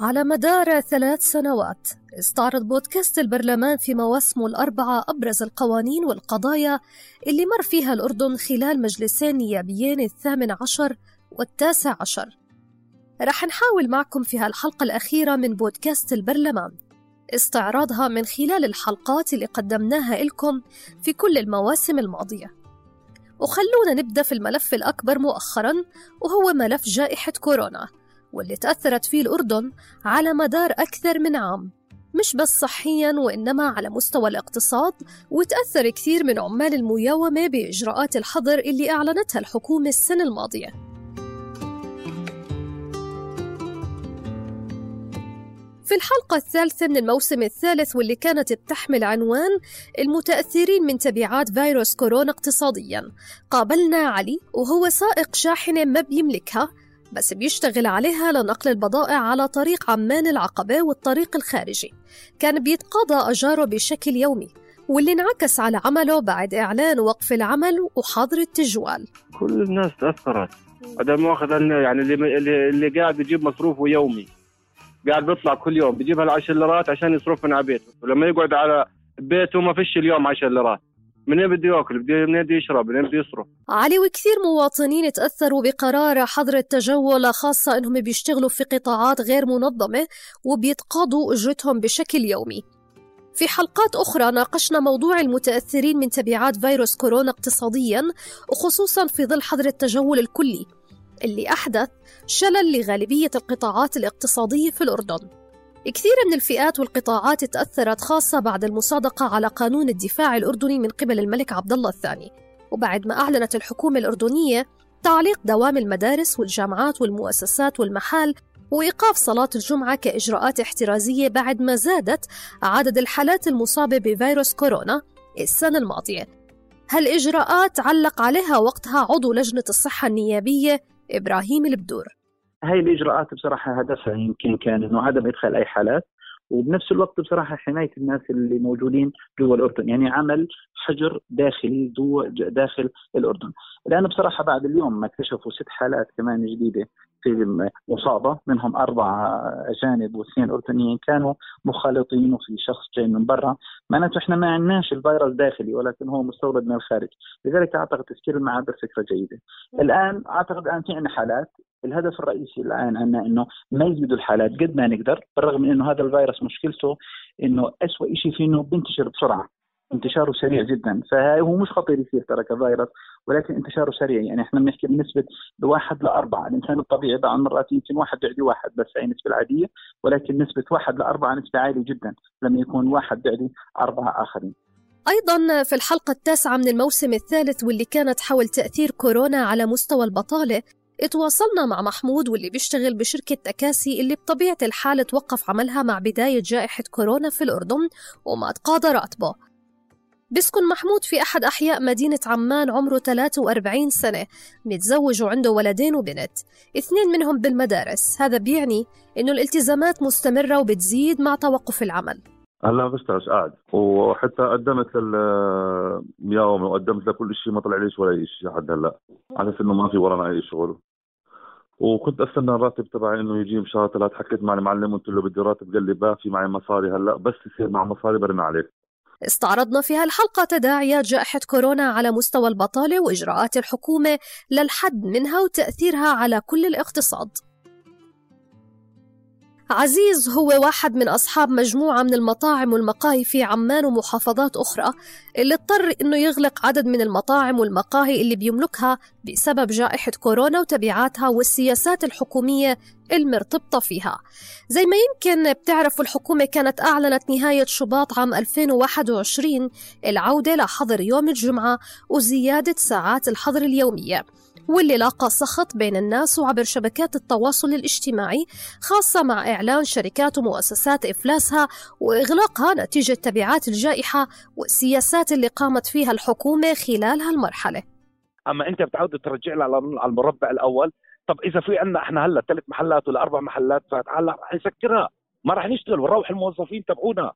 على مدار ثلاث سنوات استعرض بودكاست البرلمان في مواسمه الأربعة أبرز القوانين والقضايا اللي مر فيها الأردن خلال مجلسين نيابيين الثامن عشر والتاسع عشر. رح نحاول معكم في هالحلقة الأخيرة من بودكاست البرلمان. استعراضها من خلال الحلقات اللي قدمناها لكم في كل المواسم الماضية. وخلونا نبدأ في الملف الأكبر مؤخرا وهو ملف جائحة كورونا. واللي تأثرت فيه الأردن على مدار أكثر من عام مش بس صحيا وإنما على مستوى الاقتصاد وتأثر كثير من عمال المياومة بإجراءات الحظر اللي أعلنتها الحكومة السنة الماضية. في الحلقة الثالثة من الموسم الثالث واللي كانت بتحمل عنوان المتأثرين من تبعات فيروس كورونا اقتصاديا قابلنا علي وهو سائق شاحنة ما بيملكها بس بيشتغل عليها لنقل البضائع على طريق عمان العقبة والطريق الخارجي. كان بيتقاضى أجاره بشكل يومي واللي انعكس على عمله بعد إعلان وقف العمل وحظر التجوال. كل الناس تأثرت. هذا مؤاخذة يعني اللي اللي, اللي قاعد يجيب مصروفه يومي. قاعد بيطلع كل يوم بيجيب هالعشر ليرات عشان يصرف من على بيته. ولما يقعد على بيته ما فيش اليوم 10 ليرات. منين بده ياكل؟ منين بده يشرب؟ منين بده يصرف؟ علي وكثير مواطنين تأثروا بقرار حظر التجول خاصة أنهم بيشتغلوا في قطاعات غير منظمة وبيتقاضوا أجرتهم بشكل يومي. في حلقات أخرى ناقشنا موضوع المتأثرين من تبعات فيروس كورونا اقتصاديا وخصوصا في ظل حظر التجول الكلي اللي أحدث شلل لغالبية القطاعات الاقتصادية في الأردن. كثير من الفئات والقطاعات تأثرت خاصة بعد المصادقة على قانون الدفاع الأردني من قبل الملك عبد الله الثاني. وبعد ما أعلنت الحكومة الأردنية تعليق دوام المدارس والجامعات والمؤسسات والمحال وإيقاف صلاة الجمعة كإجراءات احترازية بعد ما زادت عدد الحالات المصابة بفيروس كورونا السنة الماضية. هالإجراءات علق عليها وقتها عضو لجنة الصحة النيابية إبراهيم البدور. هاي الإجراءات بصراحة هدفها يمكن كان إنه عدم ادخال أي حالات. وبنفس الوقت بصراحة حماية الناس اللي موجودين جوا الأردن يعني عمل حجر داخلي داخل الأردن. الان بصراحة بعد اليوم ما اكتشفوا ست حالات كمان جديدة في مصابة منهم أربع أجانب واثنين أردنيين كانوا مخالطين وفي شخص جاي من برا. معناته إحنا ما عندناش الفيروس داخلي ولكن هو مستورد من الخارج. لذلك أعتقد تسكير المعابر فكرة جيدة. الآن أعتقد الان في عندنا حالات الهدف الرئيسي الآن عندنا إنه ما يزيدوا الحالات قد ما نقدر بالرغم من إنه هذا الفيروس مشكلته إنه اسوء شيء فيه إنه بينتشر بسرعة. انتشاره سريع جدا. فهو مش خطير يصير ترى كفيروس ولكن انتشاره سريع. يعني إحنا بنحكي بنسبة بواحد لأربعة. الإنسان الطبيعي بعض المرات يمكن واحد بيعدي واحد بس هي النسبة العادية. ولكن نسبة واحد لأربعة نسبة عالية جدا. لما يكون واحد بيعدي أربعة آخرين. أيضا في الحلقة التاسعة من الموسم الثالث واللي كانت حول تأثير كورونا على مستوى البطالة اتواصلنا مع محمود واللي بيشتغل بشركة تكاسي اللي بطبيعة الحال توقف عملها مع بداية جائحة كورونا في الأردن وما تقاضى راتبه بيسكن محمود في أحد أحياء مدينة عمان عمره 43 سنة. متزوج وعنده ولدين وبنت. اثنين منهم بالمدارس. هذا بيعني إنه الالتزامات مستمرة وبتزيد مع توقف العمل. هلا بشتغلش قاعد وحتى قدمت للمياومة وقدمت لكل شيء ما طلع ليش ولا شيء لحد هلا. على إنه ما في ورانا أي شغل. وكنت أستنى الراتب تبعي إنه يجي بشهر ثلاث حكيت مع المعلم قلت له بدي راتب قال لي ما في معي مصاري هلأ بس يصير مع مصاري برن عليك. استعرضنا في هالحلقة. تداعيات جائحة كورونا على مستوى البطالة وإجراءات الحكومة للحد منها وتأثيرها على كل الاقتصاد. عزيز هو واحد من أصحاب مجموعة من المطاعم والمقاهي في عمان ومحافظات أخرى اللي اضطر إنه يغلق عدد من المطاعم والمقاهي اللي بيملكها بسبب جائحة كورونا وتبعاتها والسياسات الحكومية المرتبطة فيها. زي ما يمكن بتعرفوا الحكومة كانت أعلنت نهاية شباط عام 2021 العودة لحظر يوم الجمعة وزيادة ساعات الحظر اليومية. واللي لاقى سخط بين الناس وعبر شبكات التواصل الاجتماعي خاصة مع إعلان شركات ومؤسسات إفلاسها وإغلاقها نتيجة تبعات الجائحة والسياسات اللي قامت فيها الحكومة خلال هالمرحلة أما أنت بتعود ترجعنا على المربع الأول طب إذا في عندنا إحنا هلا ثلاث محلات ولا أربع محلات فهلا رح نسكرها. ما رح نشتغل ونروح الموظفين تبعونا.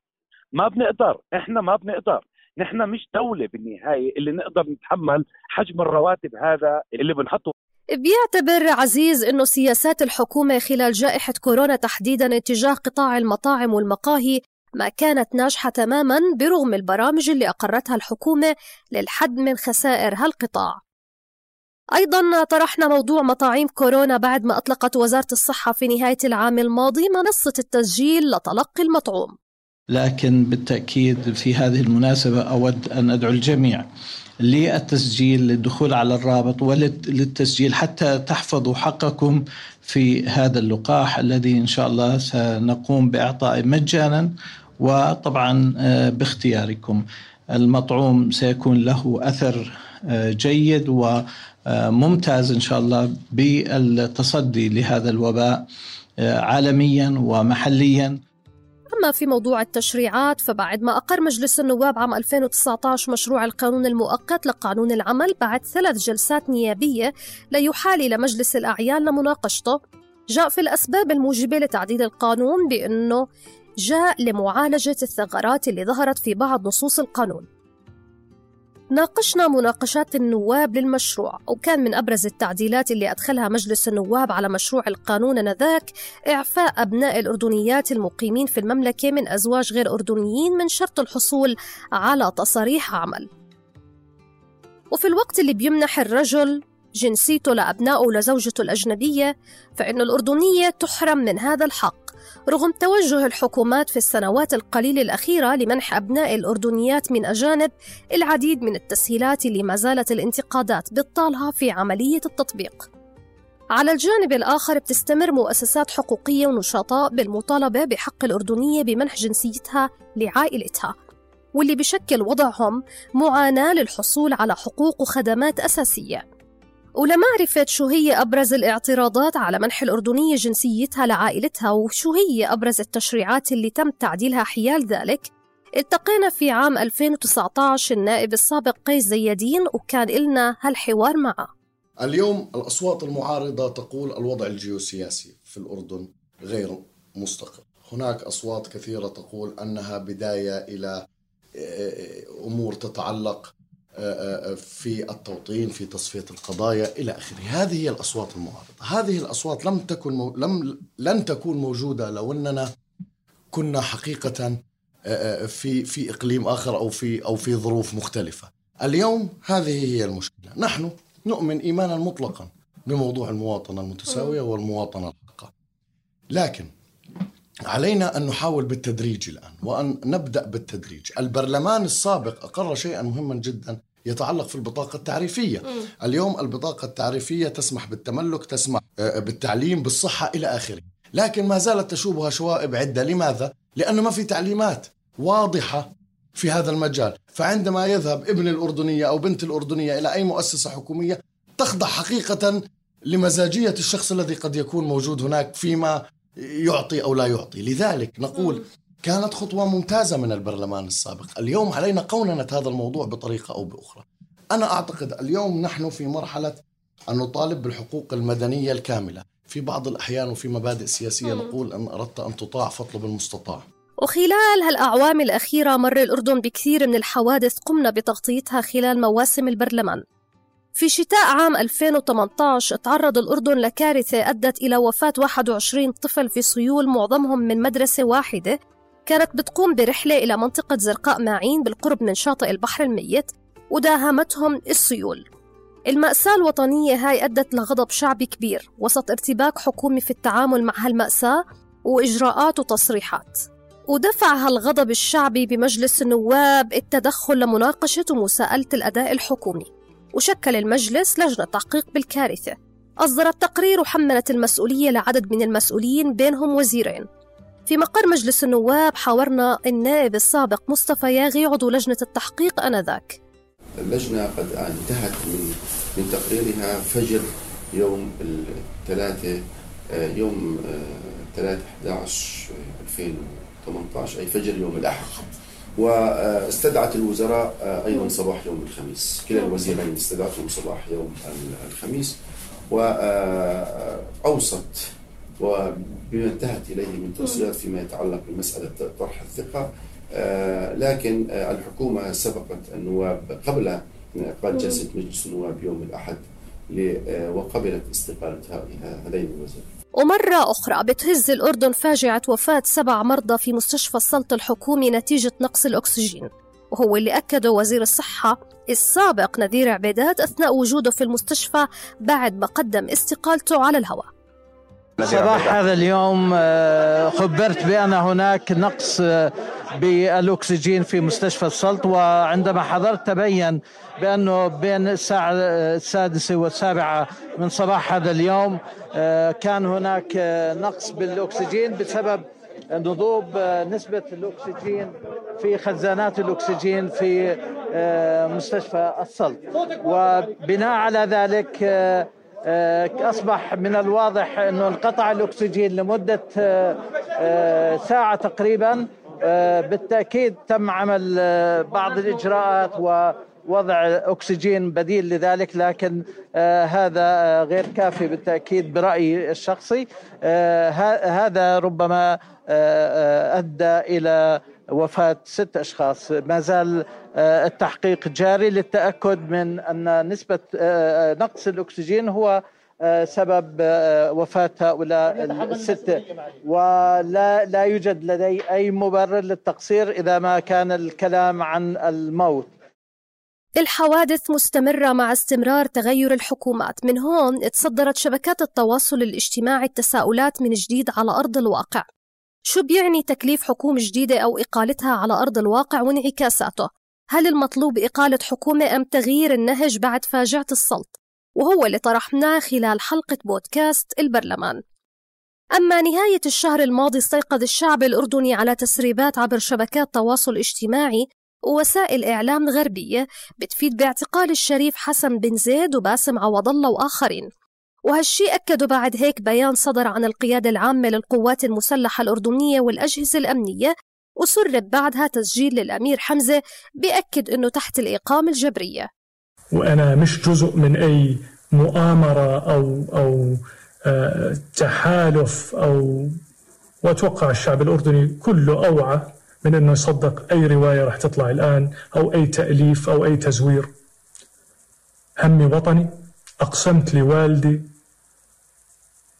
ما بنقدر إحنا ما بنقدر. نحن مش دولة بالنهاية اللي نقدر نتحمل حجم الرواتب هذا اللي بنحطه. بيعتبر عزيز أنه سياسات الحكومة خلال جائحة كورونا تحديدا اتجاه قطاع المطاعم والمقاهي ما كانت ناجحة تماما برغم البرامج اللي أقرتها الحكومة للحد من خسائر هالقطاع. أيضا طرحنا موضوع مطاعيم كورونا بعد ما أطلقت وزارة الصحة في نهاية العام الماضي منصة التسجيل لتلقي المطعوم. لكن بالتأكيد في هذه المناسبة أود أن أدعو الجميع للتسجيل للدخول على الرابط وللتسجيل حتى تحفظوا حقكم في هذا اللقاح الذي إن شاء الله سنقوم بإعطائه مجانا وطبعا آه، باختياركم. المطعوم سيكون له أثر آه، جيد وممتاز إن شاء الله بالتصدي لهذا الوباء آه، عالميا ومحليا. أما في موضوع التشريعات فبعد ما أقر مجلس النواب عام 2019 مشروع القانون المؤقت لقانون العمل بعد ثلاث جلسات نيابية ليحال إلى مجلس الأعيان لمناقشته جاء في الأسباب الموجبة لتعديل القانون بأنه جاء لمعالجة الثغرات اللي ظهرت في بعض نصوص القانون. ناقشنا مناقشات النواب للمشروع وكان من أبرز التعديلات اللي أدخلها مجلس النواب على مشروع القانون آنذاك إعفاء أبناء الأردنيات المقيمين في المملكة من أزواج غير أردنيين من شرط الحصول على تصاريح عمل. وفي الوقت اللي بيمنح الرجل جنسيته لأبنائه ولزوجته الأجنبية فإن الأردنية تحرم من هذا الحق. رغم توجه الحكومات في السنوات القليلة الأخيرة لمنح أبناء الأردنيات من أجانب العديد من التسهيلات اللي ما زالت الانتقادات بتطالها في عملية التطبيق. على الجانب الآخر بتستمر مؤسسات حقوقية ونشطاء بالمطالبة بحق الأردنية بمنح جنسيتها لعائلتها. واللي بشكل وضعهم معاناة للحصول على حقوق وخدمات أساسية. ولمعرفة شو هي أبرز الاعتراضات على منح الأردنية جنسيتها لعائلتها وشو هي أبرز التشريعات اللي تم تعديلها حيال ذلك؟ التقينا في عام 2019 النائب السابق قيس زيادين وكان إلنا هالحوار معه. اليوم الأصوات المعارضة تقول الوضع الجيوسياسي في الأردن غير مستقر. هناك أصوات كثيرة تقول أنها بداية إلى أمور تتعلق في التوطين في تصفية القضايا إلى آخره. هذه هي الأصوات المعارضة. هذه الأصوات لم تكن مو... لم لن تكون موجودة لو أننا كنا حقيقة في في إقليم آخر أو في أو في ظروف مختلفة. اليوم هذه هي المشكلة. نحن نؤمن إيمانا مطلقا بموضوع المواطنة المتساوية والمواطنة الحقة. لكن علينا أن نحاول بالتدريج الآن وأن نبدأ بالتدريج. البرلمان السابق أقر شيئا مهما جدا يتعلق في البطاقة التعريفية. م. اليوم البطاقة التعريفية تسمح بالتملك تسمح آه، بالتعليم بالصحة إلى آخره. لكن ما زالت تشوبها شوائب عدة. لماذا؟ لأنه ما في تعليمات واضحة في هذا المجال. فعندما يذهب ابن الأردنية أو بنت الأردنية إلى أي مؤسسة حكومية تخضع حقيقة لمزاجية الشخص الذي قد يكون موجود هناك فيما يعطي أو لا يعطي. لذلك نقول كانت خطوة ممتازة من البرلمان السابق. اليوم علينا قوننة هذا الموضوع بطريقة أو بأخرى. أنا أعتقد اليوم نحن في مرحلة أن نطالب بالحقوق المدنية الكاملة. في بعض الأحيان وفي مبادئ سياسية نقول أن أردت أن تطاع فاطلب المستطاع. وخلال هالأعوام الأخيرة مر الأردن بكثير من الحوادث قمنا بتغطيتها خلال مواسم البرلمان. في شتاء عام 2018 تعرض الأردن لكارثة أدت إلى وفاة 21 طفل في سيول معظمهم من مدرسة واحدة. كانت بتقوم برحلة إلى منطقة زرقاء ماعين بالقرب من شاطئ البحر الميت وداهمتهم السيول. المأساة الوطنية هاي أدت لغضب شعبي كبير وسط ارتباك حكومي في التعامل مع هالمأساة وإجراءات وتصريحات. ودفعها الغضب الشعبي بمجلس النواب التدخل لمناقشة ومساءلة الأداء الحكومي. وشكل المجلس لجنة تحقيق بالكارثة. أصدرت تقرير وحملت المسؤولية لعدد من المسؤولين بينهم وزيرين. في مقر مجلس النواب حاورنا النائب السابق مصطفى ياغي عضو لجنة التحقيق آنذاك. اللجنة قد انتهت من من تقريرها فجر يوم الثلاثة آه، يوم 3 11 2018 أي فجر يوم الأحد. واستدعت الوزراء آه، أيضا صباح يوم الخميس. كلا الوزيرين استدعتهم صباح يوم الخميس. وأوصت وبما انتهت إليه من توصيات فيما يتعلق بمسألة طرح الثقة آه، لكن آه، الحكومة سبقت النواب قبل إقالة جلسة مجلس النواب يوم الأحد وقبلت استقالة هذين الوزيرين ومرة أخرى بتهز الأردن فاجعة وفاة سبع مرضى في مستشفى السلط الحكومي نتيجة نقص الأكسجين. وهو اللي أكده وزير الصحة السابق نذير عبيدات أثناء وجوده في المستشفى بعد ما قدم استقالته على الهواء. صباح هذا اليوم آه، خبرت بأن هناك نقص آه، بالأكسجين في مستشفى السلط وعندما حضرت تبين بأنه بين الساعة السادسة والسابعة من صباح هذا اليوم آه، كان هناك نقص بالأكسجين بسبب نضوب نسبة الأكسجين في خزانات الأكسجين في مستشفى السلط. وبناء على ذلك آه، أصبح من الواضح أنه انقطع الأكسجين لمدة آه، آه، ساعة تقريبا. بالتأكيد تم عمل بعض الإجراءات ووضع أكسجين بديل لذلك لكن هذا غير كافي بالتأكيد برأيي الشخصي. هذا ربما أدى إلى وفاة ست أشخاص. ما زال آه، التحقيق جاري للتأكد من أن نسبة آه، آه، نقص الأكسجين هو سبب وفاة هؤلاء الستة ولا لا يوجد لدي أي مبرر للتقصير إذا ما كان الكلام عن الموت. الحوادث مستمرة مع استمرار تغير الحكومات. من هون تصدرت شبكات التواصل الاجتماعي التساؤلات من جديد على أرض الواقع. شو بيعني تكليف حكومة جديدة أو إقالتها على أرض الواقع وانعكاساته؟ هل المطلوب إقالة حكومة أم تغيير النهج بعد فاجعة السلط؟ وهو اللي طرحناه خلال حلقة بودكاست البرلمان أما نهاية الشهر الماضي استيقظ الشعب الأردني على تسريبات عبر شبكات تواصل اجتماعي ووسائل إعلام غربية بتفيد باعتقال الشريف حسن بن زيد وباسم عوض الله وآخرين وهالشي أكدوا بعد هيك بيان صدر عن القيادة العامة للقوات المسلحة الأردنية والأجهزة الأمنية وسرب بعدها تسجيل للأمير حمزة بيأكد أنه تحت الإقامة الجبرية. وأنا مش جزء من أي مؤامرة أو أو آه، تحالف أو وأتوقع الشعب الأردني كله أوعى من أنه يصدق أي رواية راح تطلع الآن أو أي تأليف أو أي تزوير. همي وطني أقسمت لوالدي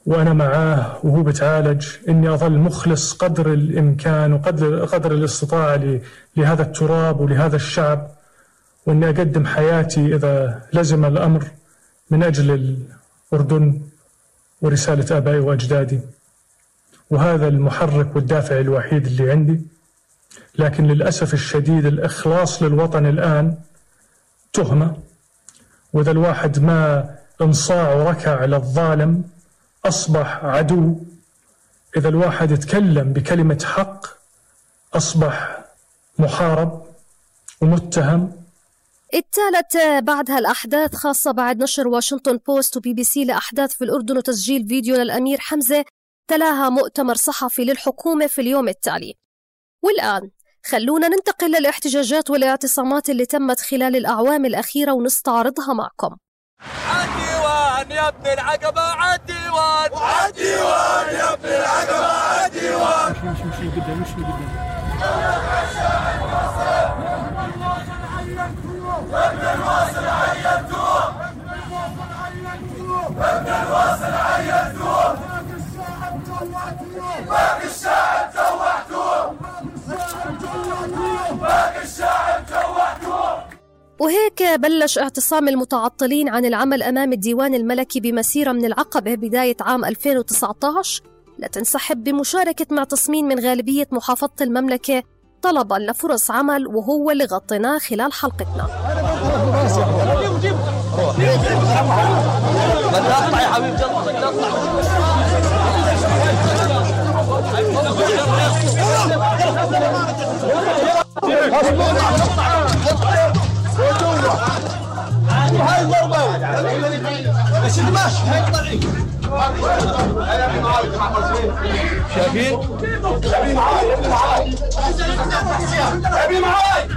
وأنا معاه وهو بتعالج. إني أظل مخلص قدر الإمكان وقدر قدر الاستطاعة لهذا التراب ولهذا الشعب. وإني أقدم حياتي إذا لزم الأمر من أجل الأردن ورسالة آبائي وأجدادي. وهذا المحرك والدافع الوحيد اللي عندي. لكن للأسف الشديد الإخلاص للوطن الآن تهمة. وإذا الواحد ما انصاع وركع للظالم أصبح عدو. إذا الواحد يتكلم بكلمة حق أصبح محارب ومتهم. التالت بعد هالأحداث خاصة بعد نشر واشنطن بوست وبي بي سي لأحداث في الأردن وتسجيل فيديو للأمير حمزة تلاها مؤتمر صحفي للحكومة في اليوم التالي. والآن خلونا ننتقل للاحتجاجات والاعتصامات اللي تمت خلال الأعوام الأخيرة ونستعرضها معكم. عالديوان يا ابن العقبة عالديوان وعالديوان يا ابن العقبة عالديوان مش مش مش قدام مش قدام ابن الواصل عينتوه ابن الواصل عينتوه باقي الشعب جوعتوه باقي الشعب جوعتوه وهيك بلش اعتصام المتعطلين عن العمل أمام الديوان الملكي بمسيرة من العقبة بداية عام 2019 لتنسحب بمشاركة معتصمين من غالبية محافظة المملكة طلبا لفرص عمل وهو اللي غطيناه خلال حلقتنا. يا حبيبي هاي الضربة هاي شايفين؟ ابي معاي ابي معاي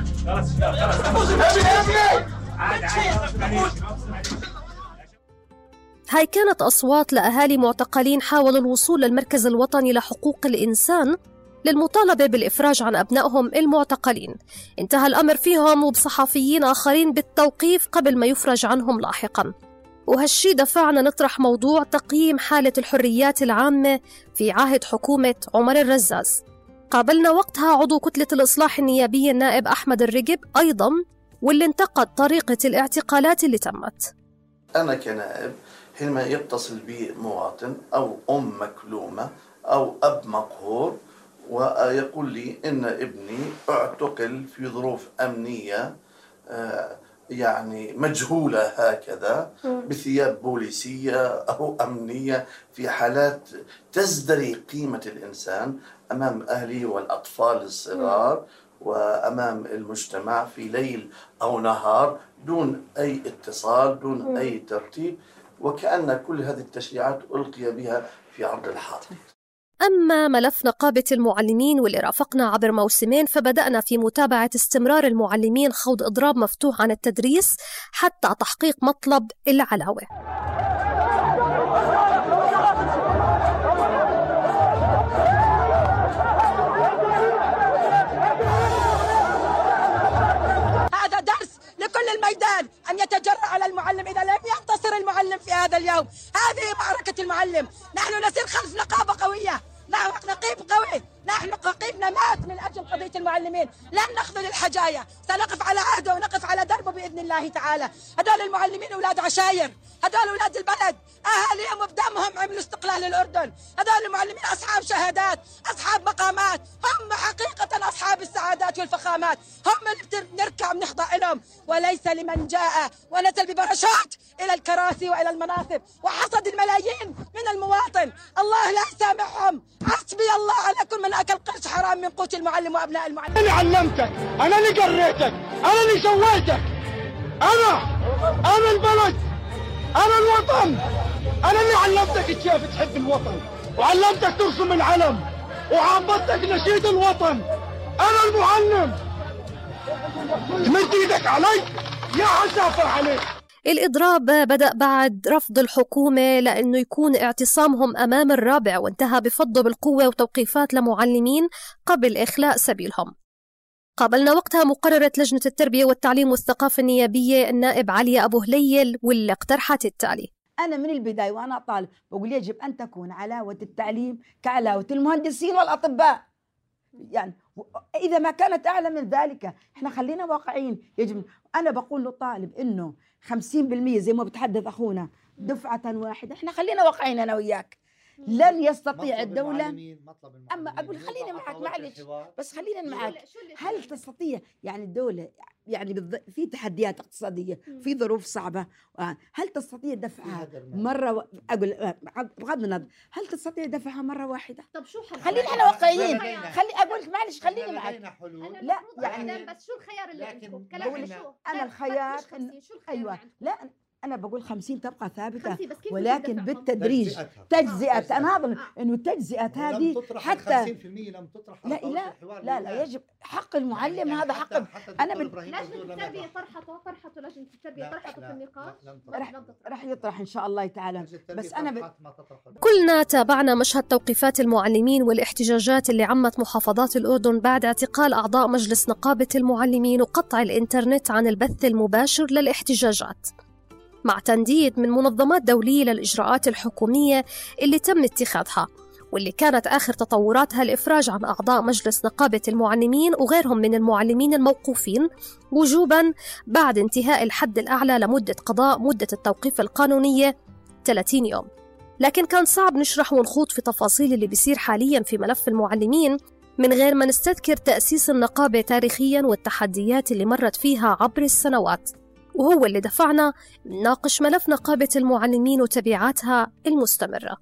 هاي كانت أصوات لأهالي معتقلين حاولوا الوصول للمركز الوطني لحقوق الإنسان للمطالبة بالإفراج عن أبنائهم المعتقلين. انتهى الأمر فيهم وبصحفيين آخرين بالتوقيف قبل ما يفرج عنهم لاحقاً. وهالشي دفعنا نطرح موضوع تقييم حالة الحريات العامة في عهد حكومة عمر الرزاز. قابلنا وقتها عضو كتلة الإصلاح النيابية النائب أحمد الرقب أيضا واللي انتقد طريقة الاعتقالات اللي تمت. أنا كنائب حينما يتصل بي مواطن أو أم مكلومة أو أب مقهور ويقول لي إن ابني اعتقل في ظروف أمنية آه يعني مجهولة هكذا بثياب بوليسية أو أمنية في حالات تزدري قيمة الإنسان أمام أهله والأطفال الصغار وأمام المجتمع في ليل أو نهار دون أي اتصال دون أي ترتيب وكأن كل هذه التشريعات ألقي بها في عرض الحائط أما ملف نقابة المعلمين واللي رافقنا عبر موسمين فبدأنا في متابعة استمرار المعلمين خوض إضراب مفتوح عن التدريس حتى تحقيق مطلب العلاوة. هذا درس لكل الميدان. أن يتجرأ على المعلم إذا لم ينتصر المعلم في هذا اليوم. هذه معركة المعلم. نحن نسير خلف نقابة قوية. نقيب قوي. نحن نقيبنا مات من أجل قضية المعلمين. لن نخذل الحجايا سنقف على عهده ونقف على دربه بإذن الله تعالى. هذول المعلمين أولاد عشاير. هذول أولاد البلد. أهاليهم بدمهم عملوا استقلال الأردن. هذول المعلمين أصحاب شهادات أصحاب مقامات. هم حقيقة أصحاب السعادات والفخامات. هم اللي بنركع بنخضع لهم. وليس لمن جاء ونزل ببرشات إلى الكراسي وإلى المناصب وحصد الملايين من المواطن. الله لا يسامحهم. حسبي الله على كل من اكل قرش حرام من قوت المعلم وأبناء المعلم. أنا اللي علمتك أنا اللي قريتك أنا اللي سويتك. أنا أنا البلد أنا الوطن. أنا اللي علمتك كيف تحب الوطن. وعلمتك ترسم العلم. وعبدتك نشيد الوطن. أنا المعلم. تمد إيدك علي؟ يا عسافر عليك. الإضراب بدأ بعد رفض الحكومة لأنه يكون اعتصامهم أمام الرابع وانتهى بفضه بالقوة وتوقيفات لمعلمين قبل إخلاء سبيلهم. قابلنا وقتها مقررة لجنة التربية والتعليم والثقافة النيابية النائب عليا أبو هليل واللي اقترحت التالي أنا من البداية وأنا طالب بقول يجب أن تكون علاوة التعليم كعلاوة المهندسين والأطباء. يعني إذا ما كانت أعلى من ذلك إحنا خلينا واقعيين يجب أنا بقول للطالب إنه 50% زي ما بتحدث أخونا دفعة واحدة. إحنا خلينا واقعين أنا وياك. لن يستطيع الدولة. أما أقول خلينا معك معلش بس خلينا معك. هل تستطيع؟ يعني الدولة يعني في تحديات اقتصادية في ظروف صعبة. آه، هل تستطيع دفعها مرة و... أقول آه، بغض النظر. هل تستطيع دفعها مرة واحدة؟ طب شو خلينا إحنا واقعيين. خلي أقول معلش خليني معك. لا يعني بس شو الخيار اللي عندكم؟ كلام شو؟ أنا الخيار أيوه. لا أنا بقول 50 تبقى ثابتة ولكن بالتدريج. تجزئة. أنا هذا إنه التجزئة هذه حتى 50% لم تطرح لا لا لا, لا يجب. حق المعلم هذا حق أنا بال... لجنة التربية طرحته طرحته لجنة التربية طرحته في النقاش؟ راح راح يطرح إن شاء الله تعالى. بس أنا ب... كلنا تابعنا مشهد توقيفات المعلمين والاحتجاجات اللي عمت محافظات الأردن بعد اعتقال أعضاء مجلس نقابة المعلمين وقطع الإنترنت عن البث المباشر للاحتجاجات. مع تنديد من منظمات دولية للإجراءات الحكومية اللي تم اتخاذها واللي كانت آخر تطوراتها الإفراج عن أعضاء مجلس نقابة المعلمين وغيرهم من المعلمين الموقوفين وجوبا بعد انتهاء الحد الأعلى لمدة قضاء مدة التوقيف القانونية 30 يوم. لكن كان صعب نشرح ونخوض في تفاصيل اللي بيصير حاليا في ملف المعلمين من غير ما نستذكر تأسيس النقابة تاريخيا والتحديات اللي مرت فيها عبر السنوات. وهو اللي دفعنا نناقش ملف نقابة المعلمين وتبعاتها المستمرة.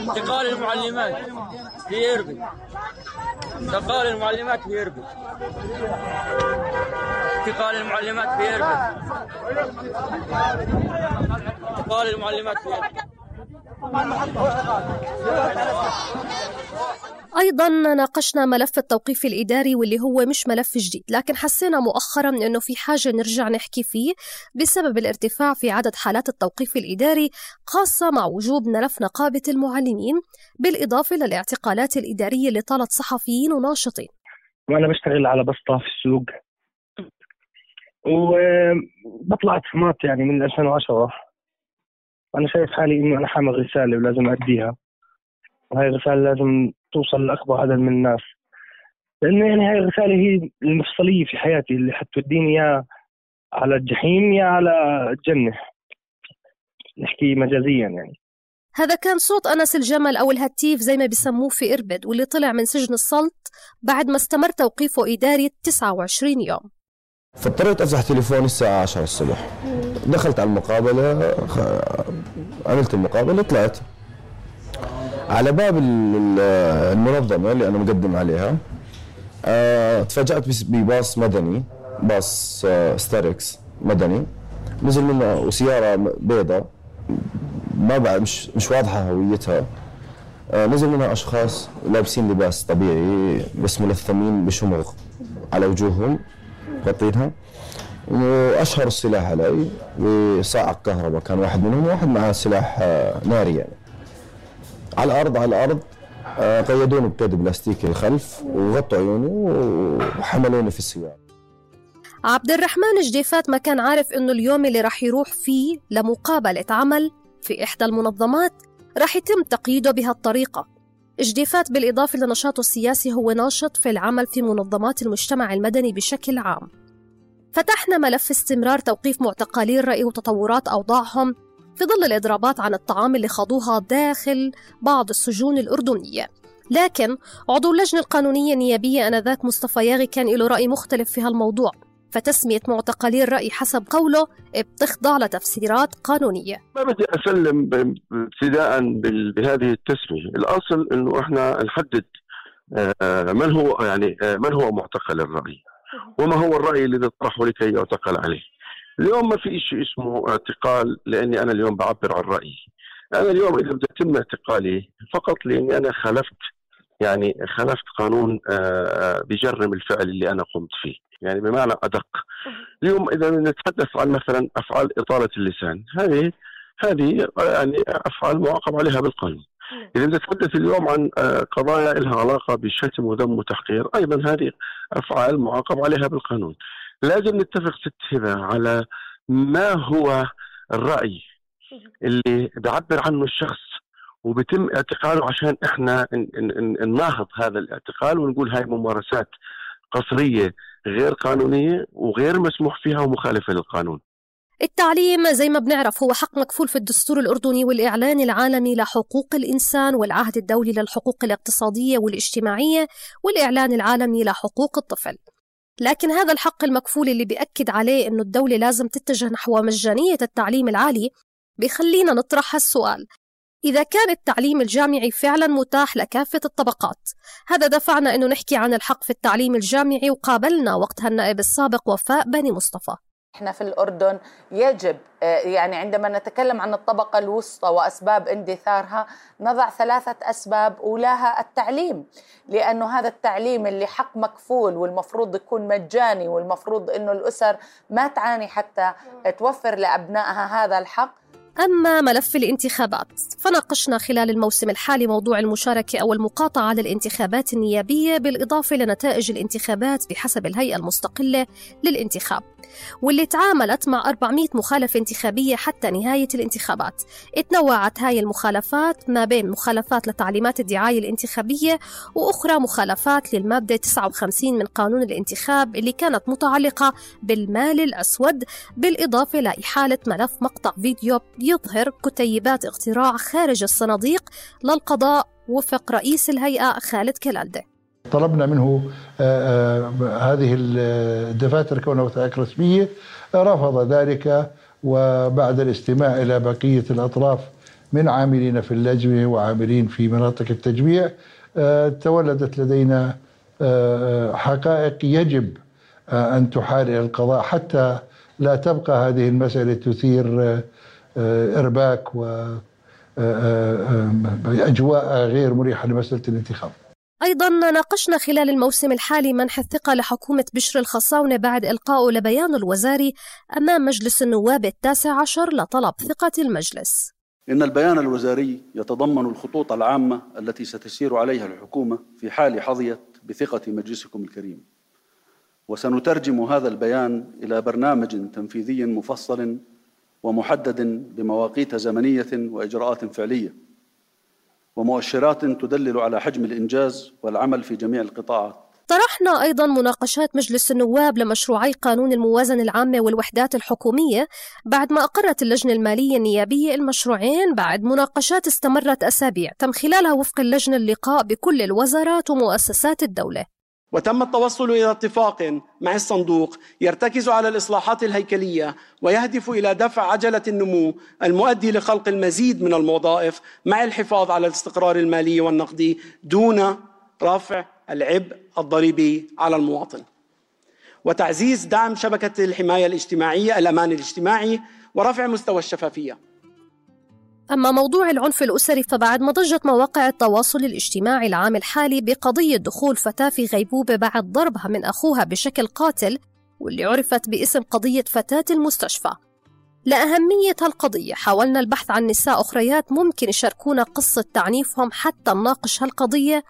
انتقال المعلمات في إربد انتقال المعلمات في إربد انتقال المعلمات في إربد انتقال المعلمات في إربد أيضا ناقشنا ملف التوقيف الإداري واللي هو مش ملف جديد لكن حسينا مؤخرا أنه في حاجة نرجع نحكي فيه بسبب الارتفاع في عدد حالات التوقيف الإداري خاصة مع وجوب ملف نقابة المعلمين بالإضافة للاعتقالات الإدارية اللي طالت صحفيين وناشطين. وأنا بشتغل على بسطة في السوق. وبطلع اتهامات يعني من 2010 أنا شايف حالي إنه أنا حامل رسالة ولازم أديها وهي الرسالة لازم توصل لأكبر عدد من الناس. لأنه يعني هاي الرسالة هي المفصلية في حياتي اللي حتوديني يا على الجحيم يا على الجنة. نحكي مجازيا يعني. هذا كان صوت أنس الجمل أو الهتيف زي ما بسموه في إربد واللي طلع من سجن السلط بعد ما استمر توقيفه إداري 29 يوم. فاضطريت أفتح تليفوني الساعة 10 الصبح. دخلت على المقابلة عملت المقابلة طلعت. على باب المنظمة اللي أنا مقدم عليها آه، تفاجأت بباص مدني باص آه، ستاركس مدني. نزل منه وسيارة بيضاء ما بعد مش مش واضحة هويتها. آه، نزل منها أشخاص لابسين لباس طبيعي بس ملثمين بشموغ على وجوههم غطينها. واشهروا السلاح علي وصاعق كهرباء. كان واحد منهم واحد معاه سلاح ناري يعني. على الأرض على الأرض آه، قيدوني بقيد بلاستيكي الخلف وغطوا عيوني وحملوني في السيارة. عبد الرحمن جديفات ما كان عارف إنه اليوم اللي راح يروح فيه لمقابلة عمل في إحدى المنظمات راح يتم تقييده بهالطريقة. جديفات بالإضافة لنشاطه السياسي هو ناشط في العمل في منظمات المجتمع المدني بشكل عام. فتحنا ملف استمرار توقيف معتقلي الرأي وتطورات أوضاعهم في ظل الإضرابات عن الطعام اللي خاضوها داخل بعض السجون الأردنية. لكن عضو اللجنة القانونية النيابية آنذاك مصطفى ياغي كان له رأي مختلف في هالموضوع فتسمية معتقلي الرأي حسب قوله بتخضع لتفسيرات قانونية. ما بدي أسلم ابتداء بهذه التسمية. الأصل أنه إحنا نحدد آه، من هو يعني آه، من هو معتقل الرأي؟ وما هو الرأي الذي يطرحه لكي يعتقل عليه؟ اليوم ما في شيء اسمه اعتقال لأني أنا اليوم بعبر عن رأيي. أنا اليوم إذا بدي يتم اعتقالي فقط لأني أنا خالفت يعني خالفت قانون آه، آه، بجرم الفعل اللي أنا قمت فيه يعني بمعنى أدق. اليوم إذا نتحدث عن مثلا أفعال إطالة اللسان هذه هذه يعني أفعال معاقب عليها بالقانون. إذا نتحدث اليوم عن آه، قضايا لها علاقة بالشتم وذم وتحقير أيضا هذه أفعال معاقب عليها بالقانون لازم نتفق ست على ما هو الرأي اللي بيعبر عنه الشخص وبيتم اعتقاله عشان إحنا نناهض هذا الاعتقال ونقول هاي ممارسات قصرية غير قانونية وغير مسموح فيها ومخالفة للقانون. التعليم زي ما بنعرف هو حق مكفول في الدستور الأردني والإعلان العالمي لحقوق الإنسان والعهد الدولي للحقوق الاقتصادية والاجتماعية والإعلان العالمي لحقوق الطفل. لكن هذا الحق المكفول اللي بيأكد عليه أنه الدولة لازم تتجه نحو مجانية التعليم العالي بيخلينا نطرح هالسؤال. إذا كان التعليم الجامعي فعلا متاح لكافة الطبقات هذا دفعنا أنه نحكي عن الحق في التعليم الجامعي وقابلنا وقتها النائب السابق وفاء بني مصطفى. إحنا في الأردن يجب آه، يعني عندما نتكلم عن الطبقة الوسطى وأسباب اندثارها نضع ثلاثة أسباب اولاها التعليم لأنه هذا التعليم اللي حق مكفول والمفروض يكون مجاني والمفروض إنه الأسر ما تعاني حتى توفر لأبنائها هذا الحق أما ملف الانتخابات فناقشنا خلال الموسم الحالي موضوع المشاركة أو المقاطعة للانتخابات النيابية بالإضافة لنتائج الانتخابات بحسب الهيئة المستقلة للانتخاب واللي تعاملت مع 400 مخالفة انتخابية حتى نهاية الانتخابات. تنوعت هاي المخالفات ما بين مخالفات لتعليمات الدعاية الانتخابية وأخرى مخالفات للمادة 59 من قانون الانتخاب اللي كانت متعلقة بالمال الأسود بالإضافة لإحالة ملف مقطع فيديو يظهر كتيبات اقتراع خارج الصناديق للقضاء وفق رئيس الهيئة خالد كلالده طلبنا منه آه، آه، هذه الدفاتر كونها وثائق رسمية رفض ذلك وبعد الاستماع إلى بقية الأطراف من عاملين في اللجنة وعاملين في مناطق التجميع آه، تولدت لدينا حقائق يجب أن تحال إلى القضاء حتى لا تبقى هذه المسألة تثير إرباك وأجواء غير مريحة لمسألة الانتخاب. أيضا ناقشنا خلال الموسم الحالي منح الثقة لحكومة بشر الخصاونة بعد إلقائه لبيان الوزاري أمام مجلس النواب التاسع عشر لطلب ثقة المجلس. إن البيان الوزاري يتضمن الخطوط العامة التي ستسير عليها الحكومة في حال حظيت بثقة مجلسكم الكريم. وسنترجم هذا البيان إلى برنامج تنفيذي مفصل ومحدد بمواقيت زمنية وإجراءات فعلية ومؤشرات تدلل على حجم الإنجاز والعمل في جميع القطاعات. طرحنا أيضا مناقشات مجلس النواب لمشروعي قانون الموازنة العامة والوحدات الحكومية بعد ما أقرت اللجنة المالية النيابية المشروعين بعد مناقشات استمرت أسابيع تم خلالها وفق اللجنة اللقاء بكل الوزارات ومؤسسات الدولة. وتم التوصل إلى اتفاق مع الصندوق يرتكز على الإصلاحات الهيكلية ويهدف إلى دفع عجلة النمو المؤدي لخلق المزيد من الوظائف مع الحفاظ على الاستقرار المالي والنقدي دون رفع العبء الضريبي على المواطن. وتعزيز دعم شبكة الحماية الاجتماعية الأمان الاجتماعي ورفع مستوى الشفافية. أما موضوع العنف الأسري فبعد ما ضجت مواقع التواصل الاجتماعي العام الحالي بقضية دخول فتاة في غيبوبة بعد ضربها من أخوها بشكل قاتل واللي عرفت باسم قضية فتاة المستشفى. لأهمية هالقضية حاولنا البحث عن نساء أخريات ممكن يشاركونا قصة تعنيفهم حتى نناقش هالقضية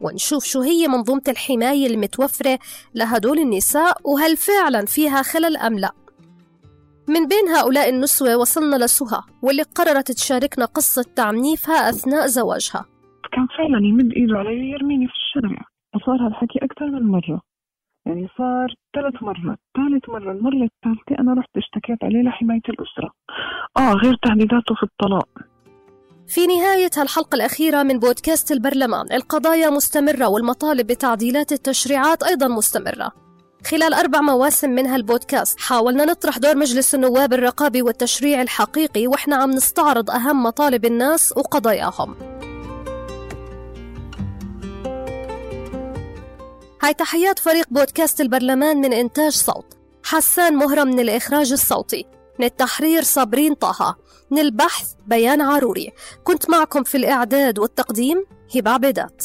ونشوف شو هي منظومة الحماية المتوفرة لهدول النساء وهل فعلا فيها خلل أم لأ. من بين هؤلاء النسوة وصلنا لسهى واللي قررت تشاركنا قصة تعنيفها أثناء زواجها. كان فعلا يمد إيده علي يرميني في الشارع. وصار هالحكي أكثر من مرة. يعني صار ثلاث مرات. ثالث مرة المرة الثالثة أنا رحت اشتكيت عليه لحماية الأسرة. آه غير تهديداته في الطلاق. في نهاية هالحلقة الأخيرة من بودكاست البرلمان القضايا مستمرة والمطالب بتعديلات التشريعات أيضا مستمرة. خلال أربع مواسم من هالبودكاست حاولنا نطرح دور مجلس النواب الرقابي والتشريع الحقيقي وإحنا عم نستعرض أهم مطالب الناس وقضاياهم. هاي تحيات فريق بودكاست البرلمان من إنتاج صوت. حسان مهرة من الإخراج الصوتي. من التحرير صابرين طه. من البحث بيان عاروري كنت معكم في الإعداد والتقديم هبة عبيدات.